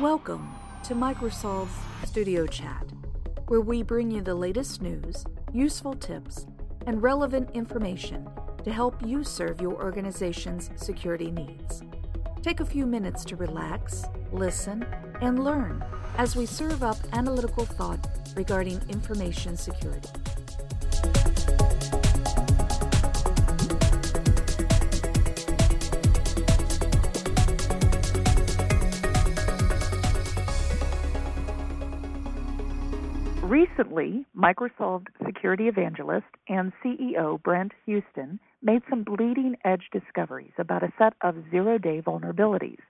Welcome to Microsolved's Studio Chat, where we bring you the latest news, useful tips, and relevant information to help you serve your organization's security needs. Take a few minutes to relax, listen, and learn as we serve up analytical thought regarding information security. Recently, Microsolved security evangelist and CEO Brent Huston made some bleeding edge discoveries about a set of zero day vulnerabilities.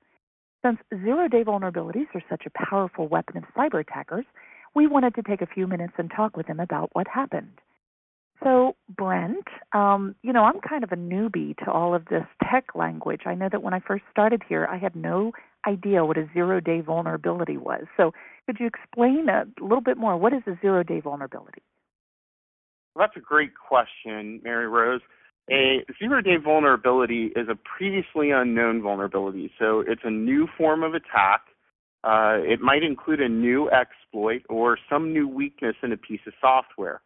Since zero day vulnerabilities are such a powerful weapon of cyber attackers, we wanted to take a few minutes and talk with him about what happened. So, Brent, um, you know, I'm kind of a newbie to all of this tech language. I know that when I first started here, I had no idea what a zero day vulnerability was. So, could you explain a little bit more? What is a zero day vulnerability? Well, that's a great question, Mary Rose. A zero day vulnerability is a previously unknown vulnerability. So, it's a new form of attack. Uh, it might include a new exploit or some new weakness in a piece of software.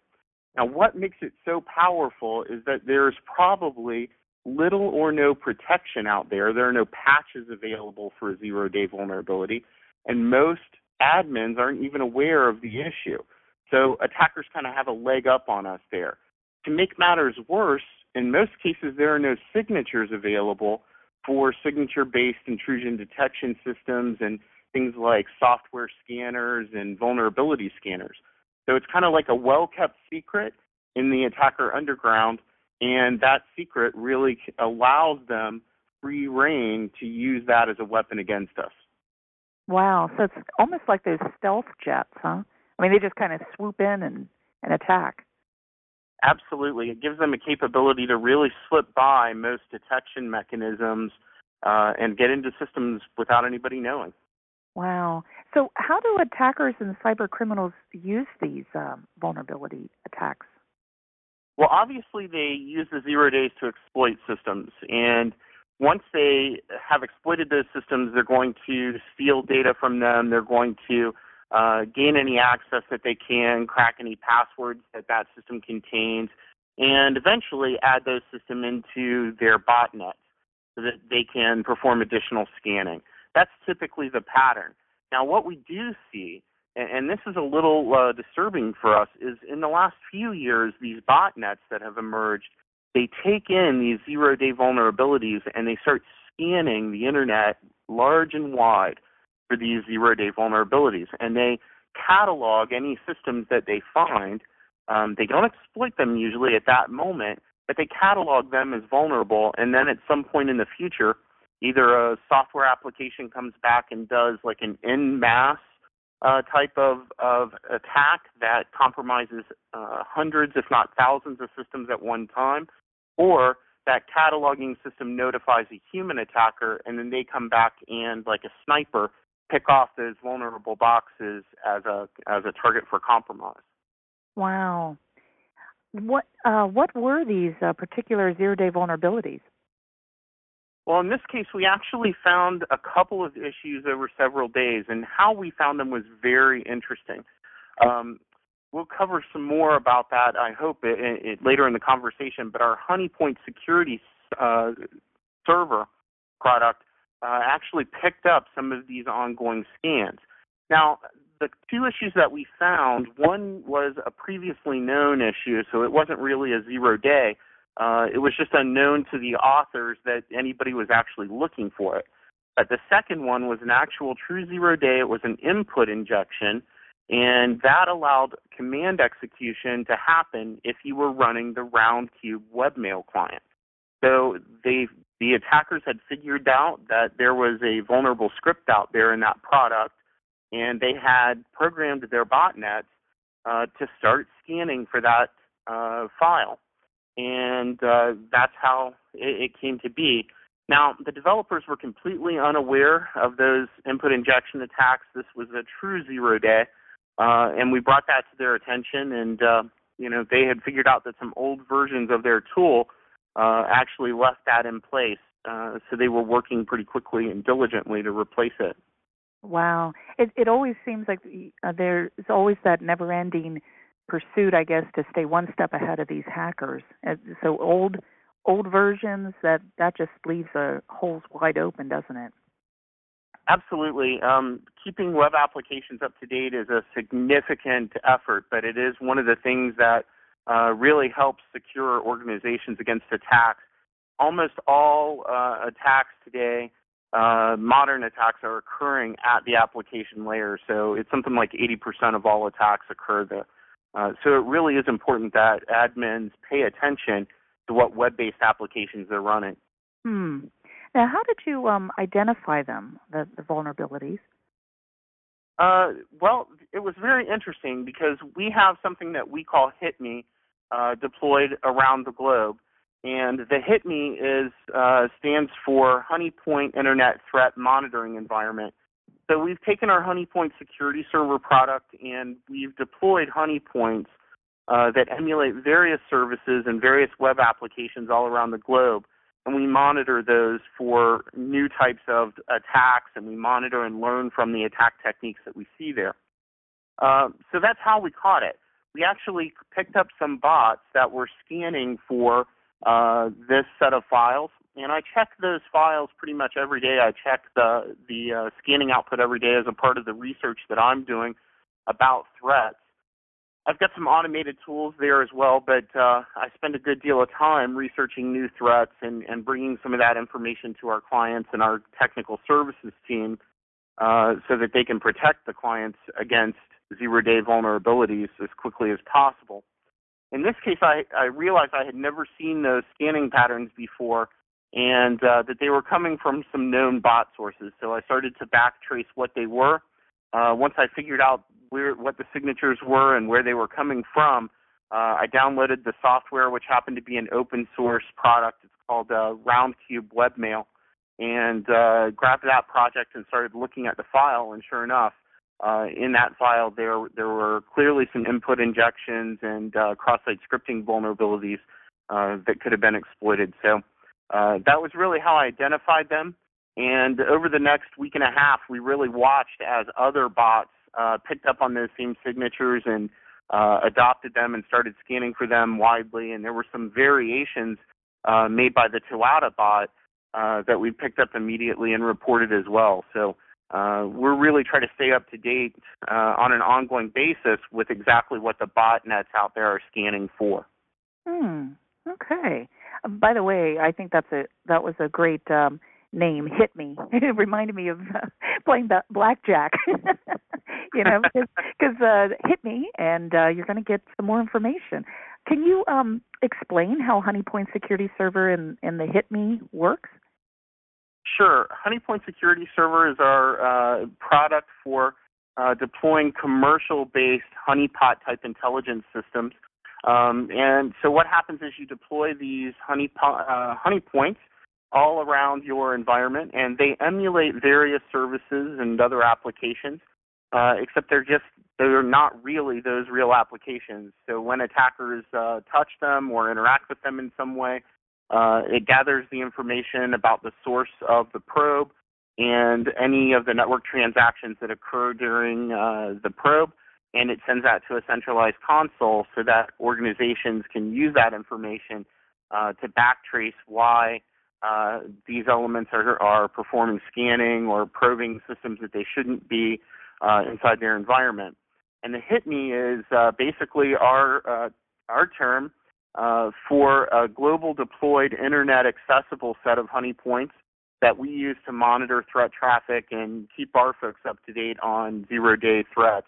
Now, what makes it so powerful is that there's probably little or no protection out there. There are no patches available for a zero day vulnerability, and most admins aren't even aware of the issue. So attackers kind of have a leg up on us there. To make matters worse, in most cases, there are no signatures available for signature based intrusion detection systems and things like software scanners and vulnerability scanners. So it's kind of like a well kept secret in the attacker underground, and that secret really allows them free reign to use that as a weapon against us. Wow, so it's almost like those stealth jets, huh? I mean, they just kind of swoop in and, and attack. Absolutely. It gives them a capability to really slip by most detection mechanisms uh, and get into systems without anybody knowing. Wow. So, how do attackers and cyber criminals use these um, vulnerability attacks? Well, obviously, they use the zero days to exploit systems. And once they have exploited those systems, they're going to steal data from them. They're going to uh, gain any access that they can, crack any passwords that that system contains, and eventually add those systems into their botnets so that they can perform additional scanning. That's typically the pattern. Now, what we do see, and, this is a little uh, disturbing for us, is in the last few years, these botnets that have emerged, they take in these zero day vulnerabilities and they start scanning the internet large and wide for these zero day vulnerabilities. And they catalog any systems that they find. Um, they don't exploit them usually at that moment, but they catalog them as vulnerable. And then at some point in the future, either a software application comes back and does like an in mass uh, type of, of attack that compromises uh, hundreds, if not thousands, of systems at one time, or that cataloging system notifies a human attacker and then they come back and, like a sniper, pick off those vulnerable boxes as a as a target for compromise. Wow. What uh, what were these uh, particular zero day vulnerabilities? Well, in this case, we actually found a couple of issues over several days, and how we found them was very interesting. Um, we'll cover some more about that, I hope, it, it, later in the conversation. But our Honeypoint security uh, server product uh, actually picked up some of these ongoing scans. Now, the two issues that we found one was a previously known issue, so it wasn't really a zero day uh, it was just unknown to the authors that anybody was actually looking for it. But the second one was an actual true zero day. It was an input injection, and that allowed command execution to happen if you were running the Roundcube webmail client. So they, the attackers had figured out that there was a vulnerable script out there in that product, and they had programmed their botnets uh, to start scanning for that uh, file and uh, that's how it, it came to be. Now, the developers were completely unaware of those input injection attacks. This was a true zero day, uh, and we brought that to their attention. And uh, you know, they had figured out that some old versions of their tool uh, actually left that in place. Uh, so they were working pretty quickly and diligently to replace it. Wow. It it always seems like uh, there's always that never-ending pursuit, I guess, to stay one step ahead of these hackers. So old old versions that that just leaves the holes wide open, doesn't it? Absolutely. Um, keeping web applications up to date is a significant effort, but it is one of the things that uh, really helps secure organizations against attacks. Almost all uh, attacks today, uh, modern attacks, are occurring at the application layer. So it's something like 80% of all attacks occur there. Uh, so it really is important that admins pay attention to what web-based applications they're running. Hmm. Now, how did you um, identify them, the, the vulnerabilities? Uh, well, it was very interesting because we have something that we call HITME uh, deployed around the globe, and the HITME is uh, stands for Honeypoint Internet Threat Monitoring Environment. So we've taken our Honeypoint security server product and we've deployed Honeypoints uh, that emulate various services and various web applications all around the globe and we monitor those for new types of attacks, and we monitor and learn from the attack techniques that we see there. Uh, so that's how we caught it. We actually picked up some bots that were scanning for uh, this set of files, and I check those files pretty much every day. I check the the uh, scanning output every day as a part of the research that I'm doing about threats. I've got some automated tools there as well, but uh, I spend a good deal of time researching new threats and, and bringing some of that information to our clients and our technical services team uh, so that they can protect the clients against zero-day vulnerabilities as quickly as possible. In this case, I, I realized I had never seen those scanning patterns before and uh, that they were coming from some known bot sources. So I started to backtrace what they were. Uh, once I figured out where what the signatures were and where they were coming from. Uh, I downloaded the software, which happened to be an open source product. It's called uh, Roundcube Webmail, and uh, grabbed that project and started looking at the file. And sure enough, uh, in that file there there were clearly some input injections and uh, cross-site scripting vulnerabilities uh, that could have been exploited. So uh, that was really how I identified them. And over the next week and a half, we really watched as other bots uh, picked up on those same signatures and uh, adopted them and started scanning for them widely. And there were some variations uh, made by the Toata bot uh, that we picked up immediately and reported as well. So uh, we're really trying to stay up to date uh, on an ongoing basis with exactly what the botnets out there are scanning for. Hmm. Okay. By the way, I think that's a that was a great um, name hit me. It reminded me of uh, playing blackjack. you know, because uh, hit me, and uh, you're going to get some more information. Can you um, explain how Honeypoint Security Server and, and the Hit Me works? Sure. Honeypoint Security Server is our uh, product for uh, deploying commercial-based honeypot type intelligence systems. Um, and so what happens is you deploy these honey, uh, honey points all around your environment, and they emulate various services and other applications, uh, except they're just they're not really those real applications. So when attackers uh, touch them or interact with them in some way, uh, it gathers the information about the source of the probe and any of the network transactions that occur during uh, the probe, and it sends that to a centralized console so that organizations can use that information uh, to backtrace why uh, these elements are, are performing scanning or probing systems that they shouldn't be uh, inside their environment. And the HITME is uh, basically our uh, our term uh, for a global deployed internet accessible set of honey points that we use to monitor threat traffic and keep our folks up to date on zero day threats.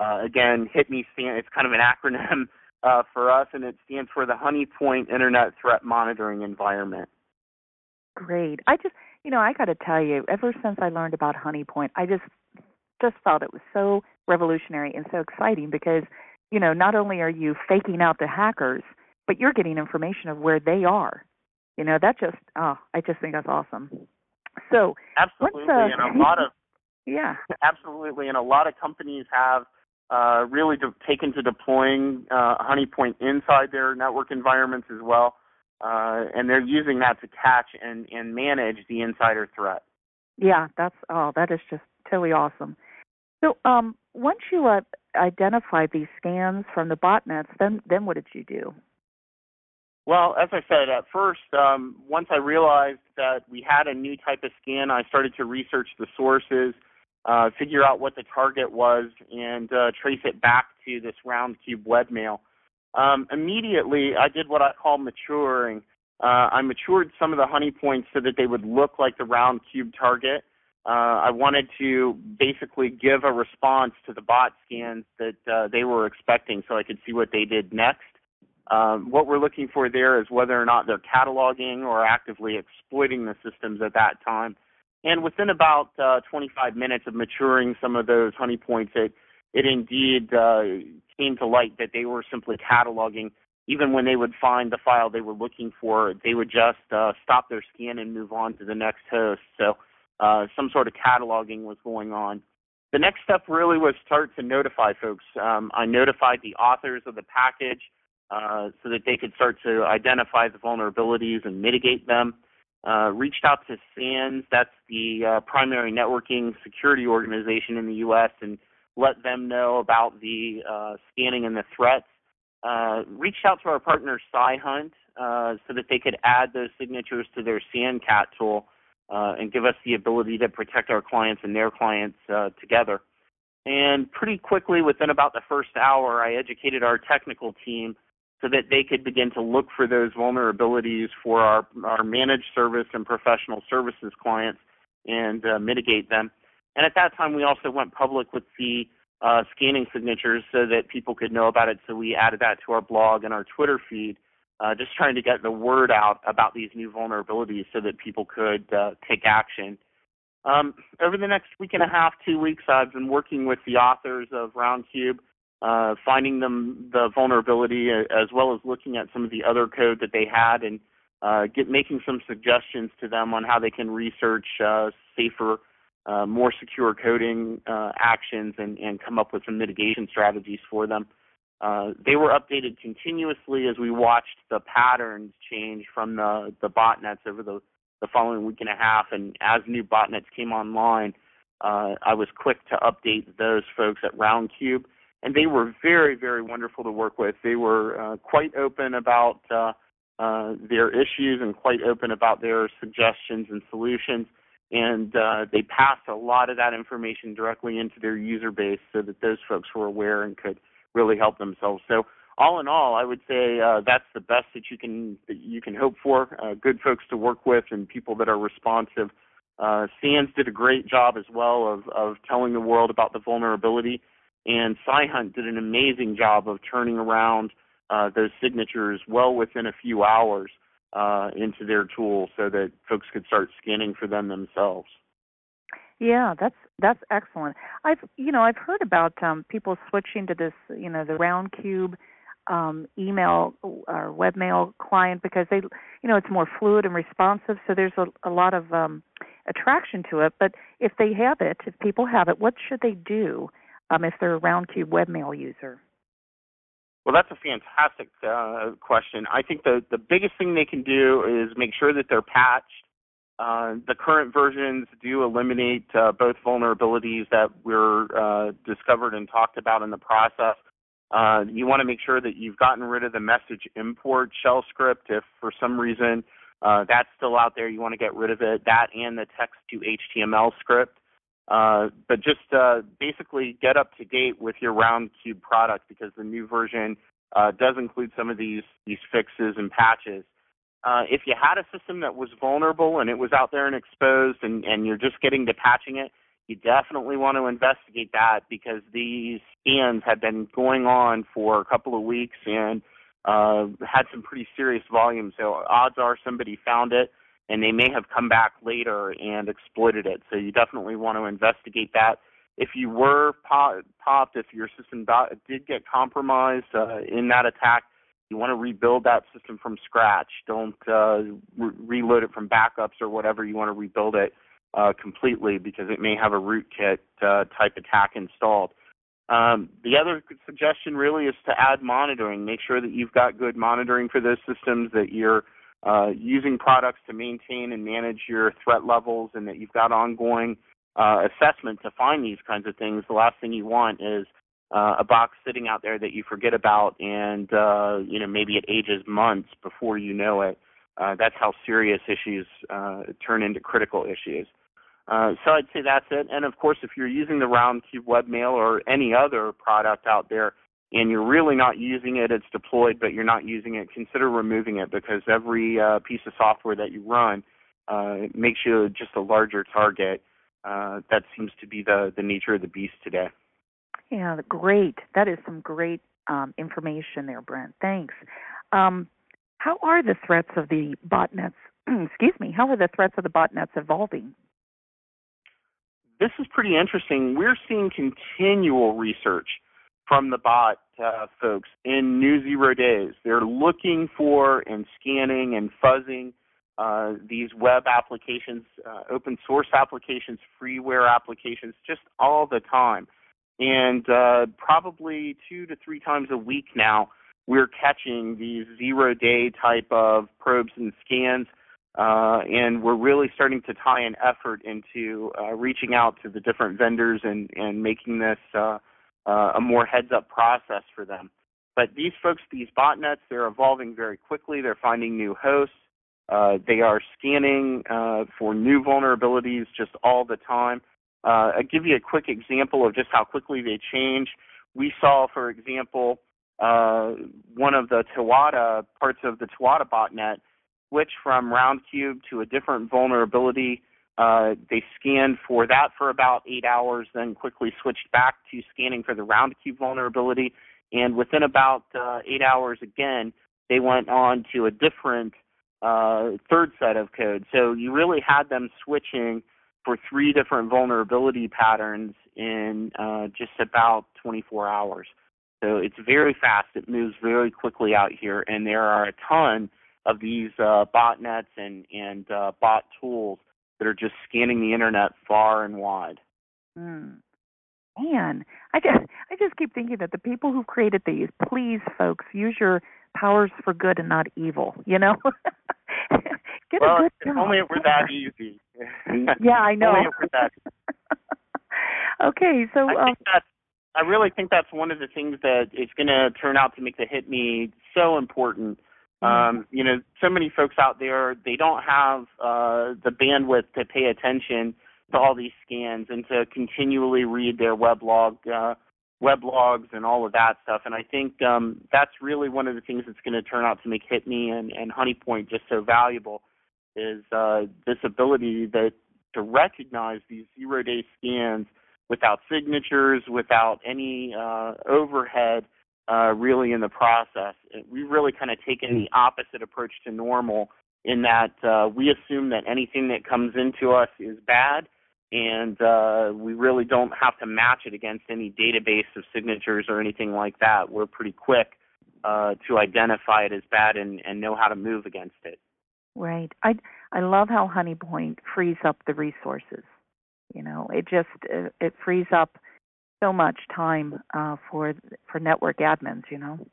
Uh, again, HITME stand, it's kind of an acronym for us, and it stands for the Honey Point Internet Threat Monitoring Environment great. I just, you know, I got to tell you, ever since I learned about Honeypoint, I just just felt it was so revolutionary and so exciting because, you know, not only are you faking out the hackers, but you're getting information of where they are. You know, that just oh, I just think that's awesome. So absolutely, uh, and a lot of yeah, absolutely, and a lot of companies have uh, really de- taken to deploying uh, Honeypoint inside their network environments as well uh, and they're using that to catch and, and manage the insider threat. Yeah, that's oh, that is just totally awesome. So, um, once you uh, identified these scans from the botnets, then then what did you do? Well, as I said at first, um, once I realized that we had a new type of scan, I started to research the sources, uh, figure out what the target was, and uh, trace it back to this Roundcube webmail. Um, immediately, I did what I call maturing. Uh, I matured some of the honey points so that they would look like the Roundcube target. Uh, I wanted to basically give a response to the bot scans that uh, they were expecting so I could see what they did next. Um, what we're looking for there is whether or not they're cataloging or actively exploiting the systems at that time. And within about uh, 25 minutes of maturing some of those honey points, it, it indeed uh, came to light that they were simply cataloging. Even when they would find the file they were looking for, they would just uh, stop their scan and move on to the next host. So uh, some sort of cataloging was going on. The next step really was start to notify folks. Um, I notified the authors of the package uh, so that they could start to identify the vulnerabilities and mitigate them. Uh, reached out to SANS, that's the uh, primary networking security organization in the U.S., and let them know about the uh, scanning and the threats. Uh, reached out to our partner Syhunt uh, so that they could add those signatures to their SandCat tool and give us the ability to protect our clients and their clients together. And pretty quickly, within about the first hour, I educated our technical team so that they could begin to look for those vulnerabilities for our, our managed service and professional services clients and uh, mitigate them. And at that time, we also went public with the uh, scanning signatures so that people could know about it. So we added that to our blog and our Twitter feed, uh, just trying to get the word out about these new vulnerabilities so that people could uh, take action. Um, over the next week and a half, two weeks, I've been working with the authors of Roundcube uh, finding them the vulnerability as well as looking at some of the other code that they had and uh, get making some suggestions to them on how they can research uh, safer, uh, more secure coding uh, actions and, and come up with some mitigation strategies for them. Uh, they were updated continuously as we watched the patterns change from the, the botnets over the, the following week and a half. And as new botnets came online, uh, I was quick to update those folks at Roundcube and they were very, very wonderful to work with. They were uh, quite open about uh, uh, their issues and quite open about their suggestions and solutions. And uh, they passed a lot of that information directly into their user base so that those folks were aware and could really help themselves. So all in all, I would say uh, that's the best that you can that you can hope for. Uh, good folks to work with and people that are responsive. Uh, SANS did a great job as well of of telling the world about the vulnerability and Syhunt did an amazing job of turning around uh, those signatures well within a few hours uh, into their tool so that folks could start scanning for them themselves. Yeah, that's that's excellent. I've you know I've heard about um, people switching to this you know the Roundcube um, email or webmail client because they you know it's more fluid and responsive. So there's a, a lot of um, attraction to it. But if they have it, if people have it, what should they do um, if they're a Roundcube webmail user? Well, that's a fantastic uh, question. I think the the biggest thing they can do is make sure that they're patched. Uh, the current versions do eliminate uh, both vulnerabilities that were uh, discovered and talked about in the process. Uh, you want to make sure that you've gotten rid of the message import shell script. If for some reason uh, that's still out there, you want to get rid of it. That and the text to HTML script. Uh, but just uh, basically get up to date with your Roundcube product because the new version uh, does include some of these these fixes and patches. Uh, if you had a system that was vulnerable and it was out there and exposed, and, and you're just getting to patching it, you definitely want to investigate that because these scans had been going on for a couple of weeks and uh, had some pretty serious volume. So odds are somebody found it and they may have come back later and exploited it. So you definitely want to investigate that. If you were popped, if your system did get compromised uh, in that attack, you want to rebuild that system from scratch. Don't uh, re- reload it from backups or whatever. You want to rebuild it uh, completely because it may have a rootkit uh, type attack installed. Um, the other suggestion really is to add monitoring. Make sure that you've got good monitoring for those systems, that you're uh, using products to maintain and manage your threat levels, and that you've got ongoing uh, assessment to find these kinds of things, the last thing you want is uh, a box sitting out there that you forget about, and uh, you know maybe it ages months before you know it. Uh, that's how serious issues uh, turn into critical issues. Uh, so I'd say that's it. And of course, if you're using the Roundcube webmail or any other product out there, and you're really not using it, it's deployed, but you're not using it, consider removing it because every uh, piece of software that you run uh, makes you just a larger target. Uh, that seems to be the, the nature of the beast today. Yeah, great. That is some great um, information there, Brent. Thanks. Um, how are the threats of the botnets? excuse me. How are the threats of the botnets evolving? This is pretty interesting. We're seeing continual research from the bot uh, folks in new zero days. They're looking for and scanning and fuzzing uh, these web applications, uh, open source applications, freeware applications, just all the time. And uh, probably two to three times a week now, we're catching these zero day type of probes and scans. Uh, and we're really starting to tie an effort into uh, reaching out to the different vendors and, and making this uh, a more heads up process for them. But these folks, these botnets, they're evolving very quickly. They're finding new hosts. Uh, they are scanning uh, for new vulnerabilities just all the time. Uh, I'll give you a quick example of just how quickly they change. We saw, for example, uh, one of the Toata parts of the Toata botnet switch from Roundcube to a different vulnerability. Uh, they scanned for that for about eight hours, then quickly switched back to scanning for the Roundcube vulnerability. And within about uh, eight hours again, they went on to a different uh, third set of code. So you really had them switching for three different vulnerability patterns in uh, just about 24 hours. So it's very fast. It moves very quickly out here, and there are a ton of these uh, botnets and and uh, bot tools that are just scanning the internet far and wide. Mm. Man, I just I just keep thinking that the people who created these, please, folks, use your powers for good and not evil. You know, get well, a good if job. only it were that easy. yeah, I know. only it were that. okay, so I um, think that's I really think that's one of the things that is going to turn out to make the hit me so important. Mm-hmm. Um, you know, so many folks out there they don't have uh, the bandwidth to pay attention to all these scans and to continually read their weblog, uh, weblogs, and all of that stuff. And I think um, that's really one of the things that's going to turn out to make HitMe and, and Honeypoint just so valuable is uh, this ability that to recognize these zero-day scans without signatures, without any uh, overhead, uh, really in the process. We've really kind of taken the opposite approach to normal in that uh, we assume that anything that comes into us is bad, and uh, we really don't have to match it against any database of signatures or anything like that. We're pretty quick uh, to identify it as bad and, and know how to move against it. Right. I I love how Honeypoint frees up the resources. You know, it just it, it frees up so much time uh, for for network admins. You know, so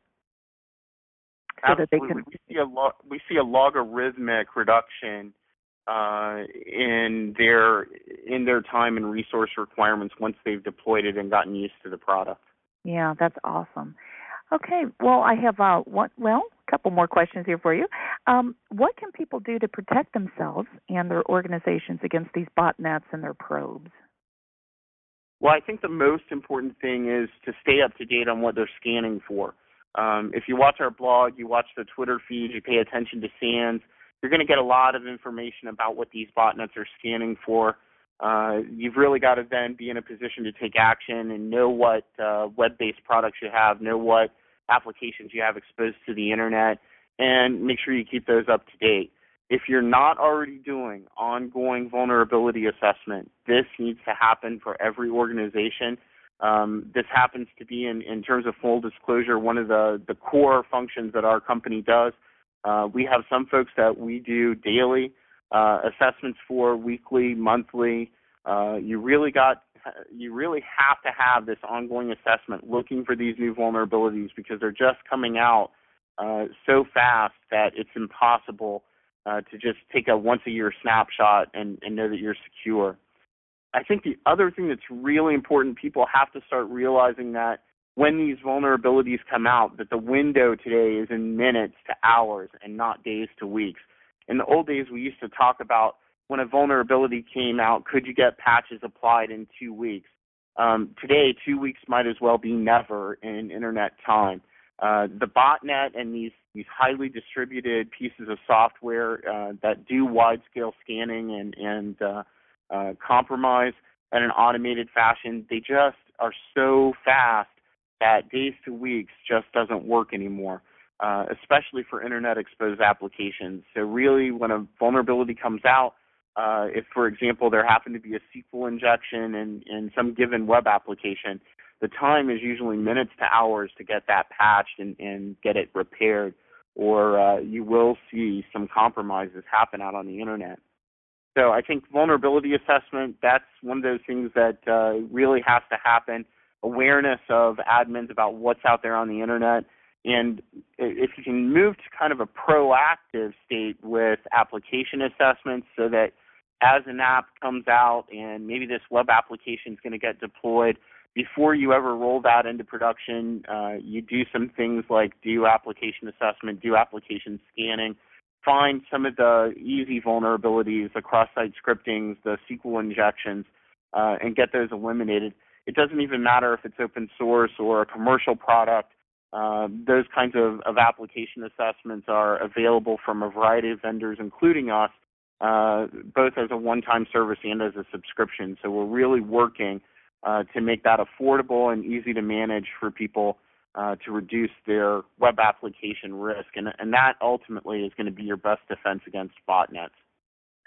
Absolutely. that they can. We see a lo- we see a logarithmic reduction uh, in their in their time and resource requirements once they've deployed it and gotten used to the product. Yeah, that's awesome. Okay, well, I have uh, one. Well, a couple more questions here for you. Um, what can people do to protect themselves and their organizations against these botnets and their probes? Well, I think the most important thing is to stay up to date on what they're scanning for. Um, if you watch our blog, you watch the Twitter feed, you pay attention to SANS, you're going to get a lot of information about what these botnets are scanning for. Uh, you've really got to then be in a position to take action and know what uh, web-based products you have, know what applications you have exposed to the internet, and make sure you keep those up to date. If you're not already doing ongoing vulnerability assessment, this needs to happen for every organization. Um, this happens to be, in, in terms of full disclosure, one of the, the core functions that our company does. Uh, we have some folks that we do daily uh, assessments for, weekly, monthly. Uh, you really got you really have to have this ongoing assessment looking for these new vulnerabilities because they're just coming out uh, so fast that it's impossible uh, to just take a once a year snapshot and, and know that you're secure. I think the other thing that's really important, people have to start realizing that when these vulnerabilities come out, that the window today is in minutes to hours and not days to weeks. In the old days, we used to talk about when a vulnerability came out, could you get patches applied in two weeks? Um, today, two weeks might as well be never in internet time. Uh, the botnet and these these highly distributed pieces of software uh, that do wide scale scanning and and uh, uh, compromise in an automated fashion, they just are so fast that days to weeks just doesn't work anymore, uh, especially for internet exposed applications. So really, when a vulnerability comes out, uh, if, for example, there happened to be a SQL injection in, in some given web application, the time is usually minutes to hours to get that patched and, and get it repaired, or uh, you will see some compromises happen out on the internet. So I think vulnerability assessment, that's one of those things that uh, really has to happen. Awareness of admins about what's out there on the internet. And if you can move to kind of a proactive state with application assessments so that as an app comes out and maybe this web application is going to get deployed, before you ever roll that into production, uh, you do some things like do application assessment, do application scanning, find some of the easy vulnerabilities, the cross-site scriptings, the SQL injections, uh, and get those eliminated. It doesn't even matter if it's open source or a commercial product. Uh, those kinds of, of application assessments are available from a variety of vendors, including us, uh, both as a one-time service and as a subscription. So we're really working uh, to make that affordable and easy to manage for people uh, to reduce their web application risk, and, and that ultimately is going to be your best defense against botnets.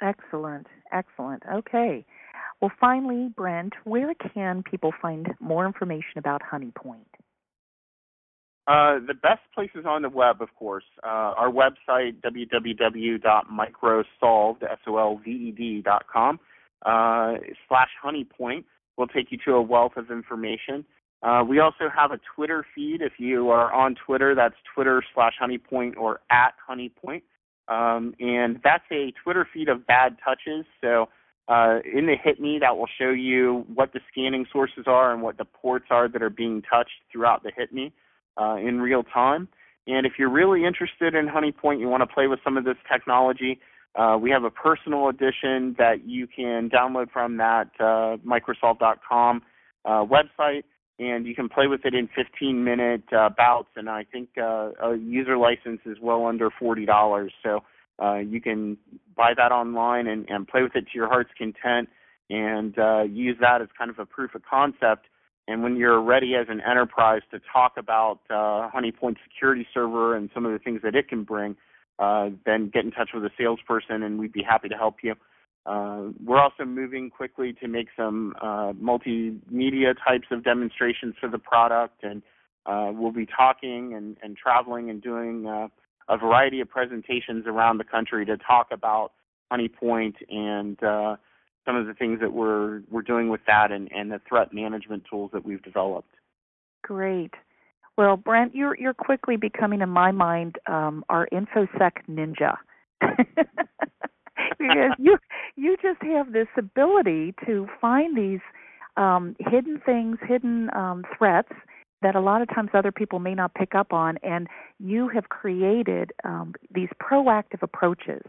Excellent, excellent. Okay. Well, finally, Brent, where can people find more information about Honeypoint? Uh, the best places on the web, of course, uh, our website, www.microsolved.com, uh, slash honeypoint, will take you to a wealth of information. Uh, we also have a Twitter feed. If you are on Twitter, that's Twitter slash honeypoint or at honeypoint. Um, and that's a Twitter feed of bad touches. So uh, in the hit me, that will show you what the scanning sources are and what the ports are that are being touched throughout the hit me uh, in real time. And if you're really interested in Honeypoint, you want to play with some of this technology, uh, we have a personal edition that you can download from that uh, Microsolved.com uh, website, and you can play with it in 15 minute uh, bouts. And I think uh, a user license is well under $40. So uh, you can buy that online and, and play with it to your heart's content and use that as kind of a proof of concept and when you're ready as an enterprise to talk about Honeypoint Security Server and some of the things that it can bring, uh, then get in touch with a salesperson and we'd be happy to help you. Uh, we're also moving quickly to make some uh, multimedia types of demonstrations for the product, and uh, we'll be talking and, and traveling and doing uh, a variety of presentations around the country to talk about Honeypoint and some of the things that we're we're doing with that and, and the threat management tools that we've developed. Great. Well, Brent, you're you're quickly becoming, in my mind, um, our infosec ninja. because you you just have this ability to find these um, hidden things, hidden um, threats that a lot of times other people may not pick up on, and you have created um, these proactive approaches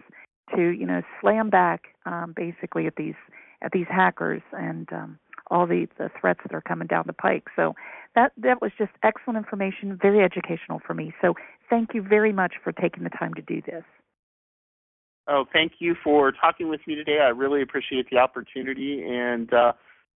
to you know slam back um, basically at these at these hackers and um, all the, the threats that are coming down the pike. So that that was just excellent information, very educational for me. So thank you very much for taking the time to do this. Oh, thank you for talking with me today. I really appreciate the opportunity, and uh,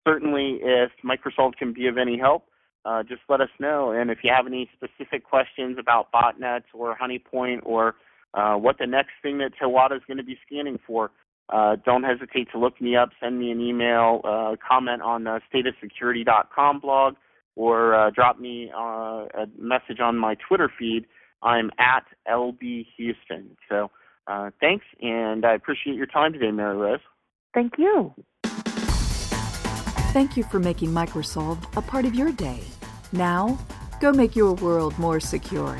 certainly, if Microsolved can be of any help, uh, just let us know. And if you have any specific questions about botnets or Honeypoint or uh, what the next thing that Toata is going to be scanning for, uh, don't hesitate to look me up, send me an email, uh, comment on the stateofsecurity.com blog, or uh, drop me uh, a message on my Twitter feed. I'm at LB Huston. So uh, thanks, and I appreciate your time today, Mary Rose. Thank you. Thank you for making Microsolved a part of your day. Now, go make your world more secure.